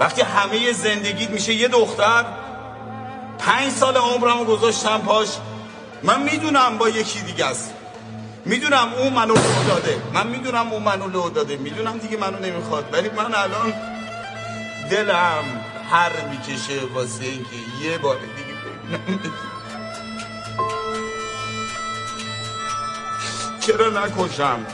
وقتی همه زندگیت میشه یه دختر پنج سال عمرمو گذاشتم پاش. من می‌دونم با یکی دیگه است. می‌دونم اون منو لو داده. من می‌دونم اون منو لو داده. می‌دونم دیگه منو نمی‌خواد. ولی من الان دلم هر می‌کشه واسه اینکه یه بار دیگه ببینم چرا نکشم؟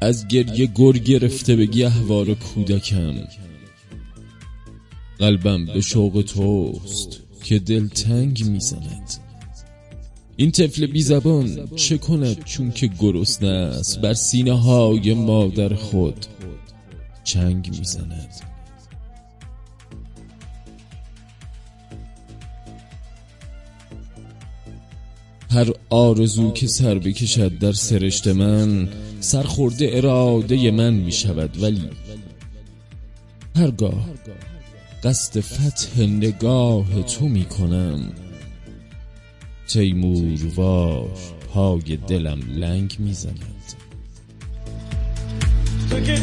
از گریه گر گرفته به گهوار کودکم. قلبم به شوق توست که دل تنگ می‌زند. این طفل بی زبان چه کند چون که گرسنه است؟ بر سینه های مادر خود چنگ می‌زند. هر آرزو که سر بکشد در سرشت من سرخورده اراده من می شود ولی هرگاه قصد فتح نگاه تو می کنم تیمور پای دلم لنگ می زند تو که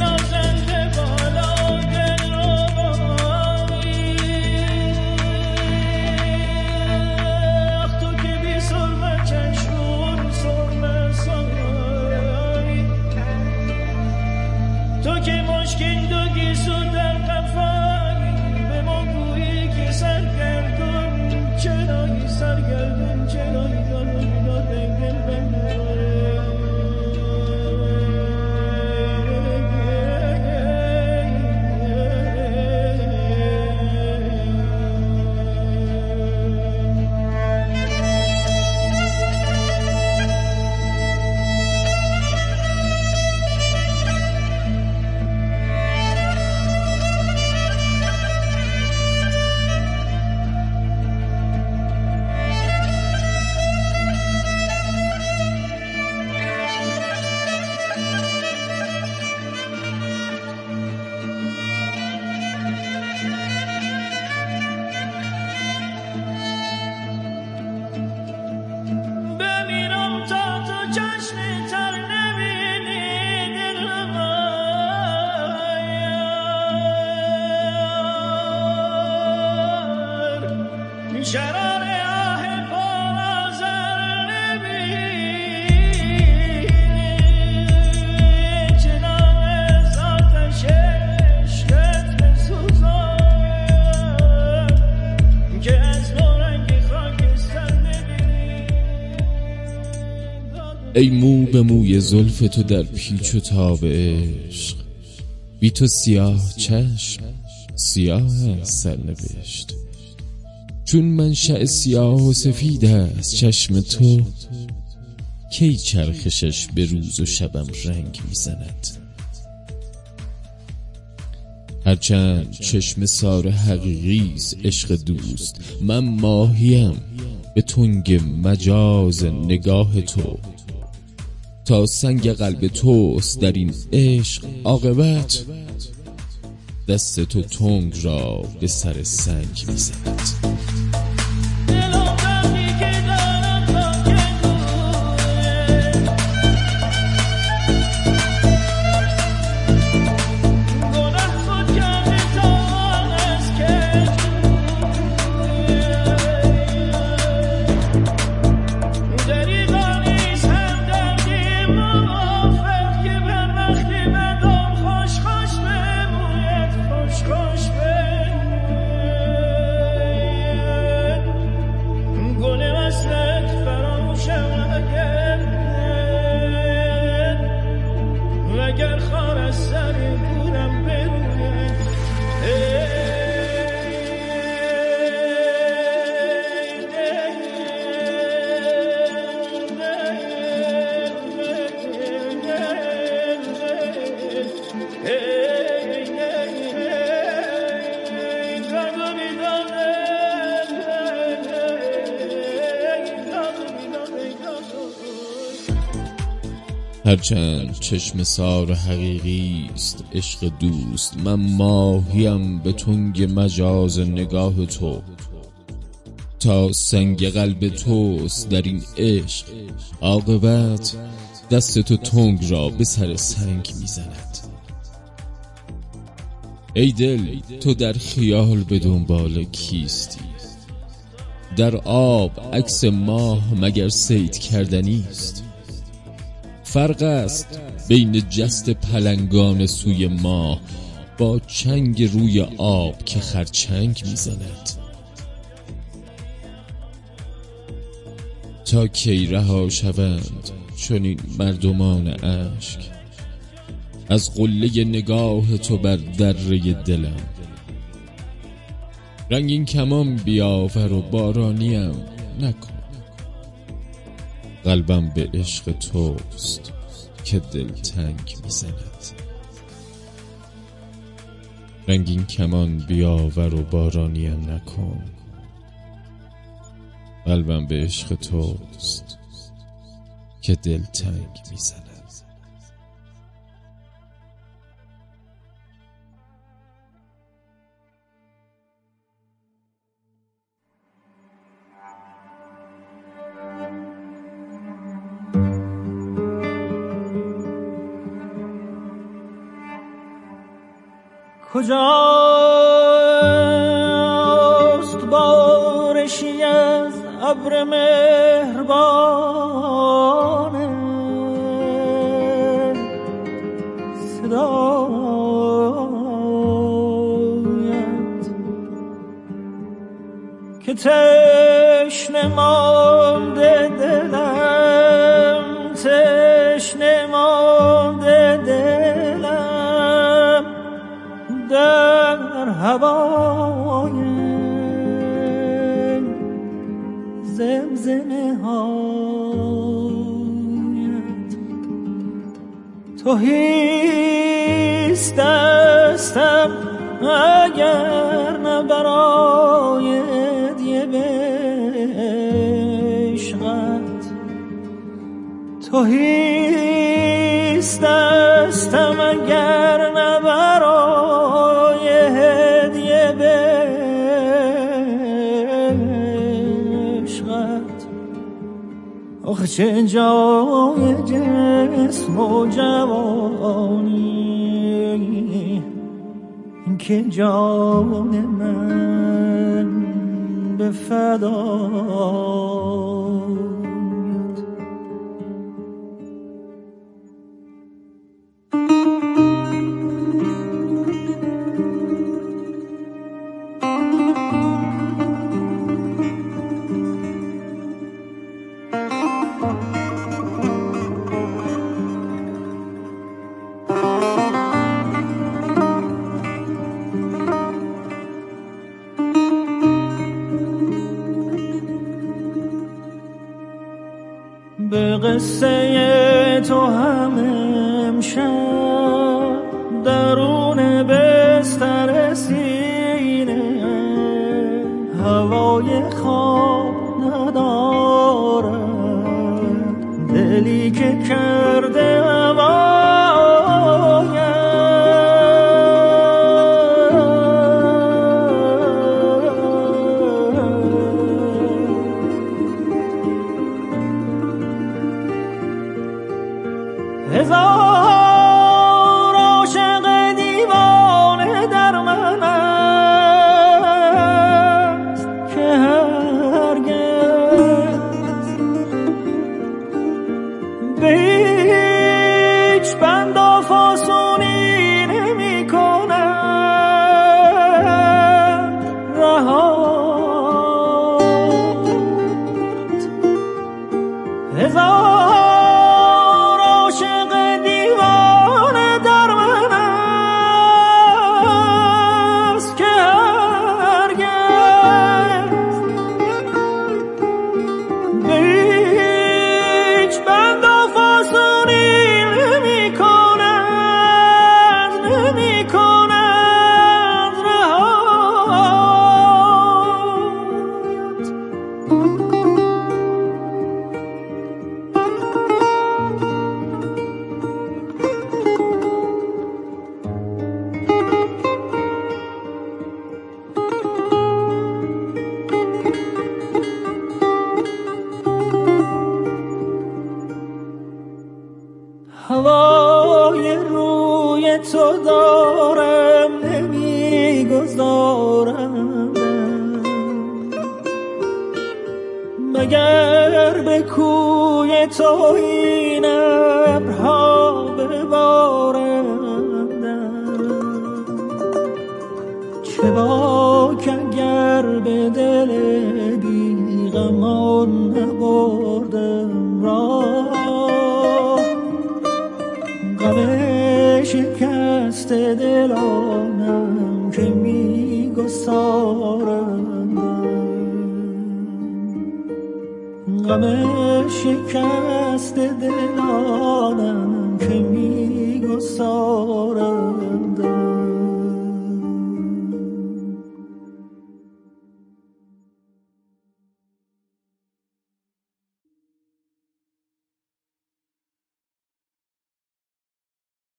ای مو به موی زلف تو در پیچ و تاب عشق. بی تو سیاه چشم سیاه سرنوشت. چون منشأ سیاه و سفید است چشم تو کی چرخشش به روز و شبم رنگ می‌زند؟ هرچند چشم سار حقیقی عشق دوست من ماهیم. به تنگ مجاز نگاه تو تا سنگ قلب توست در این عشق عاقبت. دست تو تنگ را به سر سنگ می‌زند. هرچند چشم سار حقیقی است عشق دوست من ماهیم به تنگ مجاز نگاه تو. تا سنگ قلب توست در این عشق عاقبت دست تو تنگ را به سر سنگ می‌زند. ای دل تو در خیال به دنبال کیستی؟ در آب عکس ماه مگر سید کردنی است؟ فرق است بین جست پلنگان سوی ماه با چنگ روی آب که خرچنگ می‌زند. تا کی رها شوند چنین مردمان اشک؟ از قله نگاه تو بر دره دلم. رنگین کمان بیاور و بارانیم نکن. قلبم به عشق توست که دل تنگ می‌زند. رنگین کمان بیاور و بارانیم نکن. قلبم به عشق توست که دل تنگ می‌زند. کجاست بارشی از ابر مهربان؟ صدایت که تشنه مانده هوای زمزمه هایت. تو هیست دستم اگر نه برای دیه عشقت. تو هیست دستم اگر نه چه جای جسم و جوانی؟ که جان من به فدایت قصه تو هم امشب درون بستر سینه هوای خواب ندارد. دلی که کرده تو این ابرها ببارم چه غم شکست دلانم که می گسارندم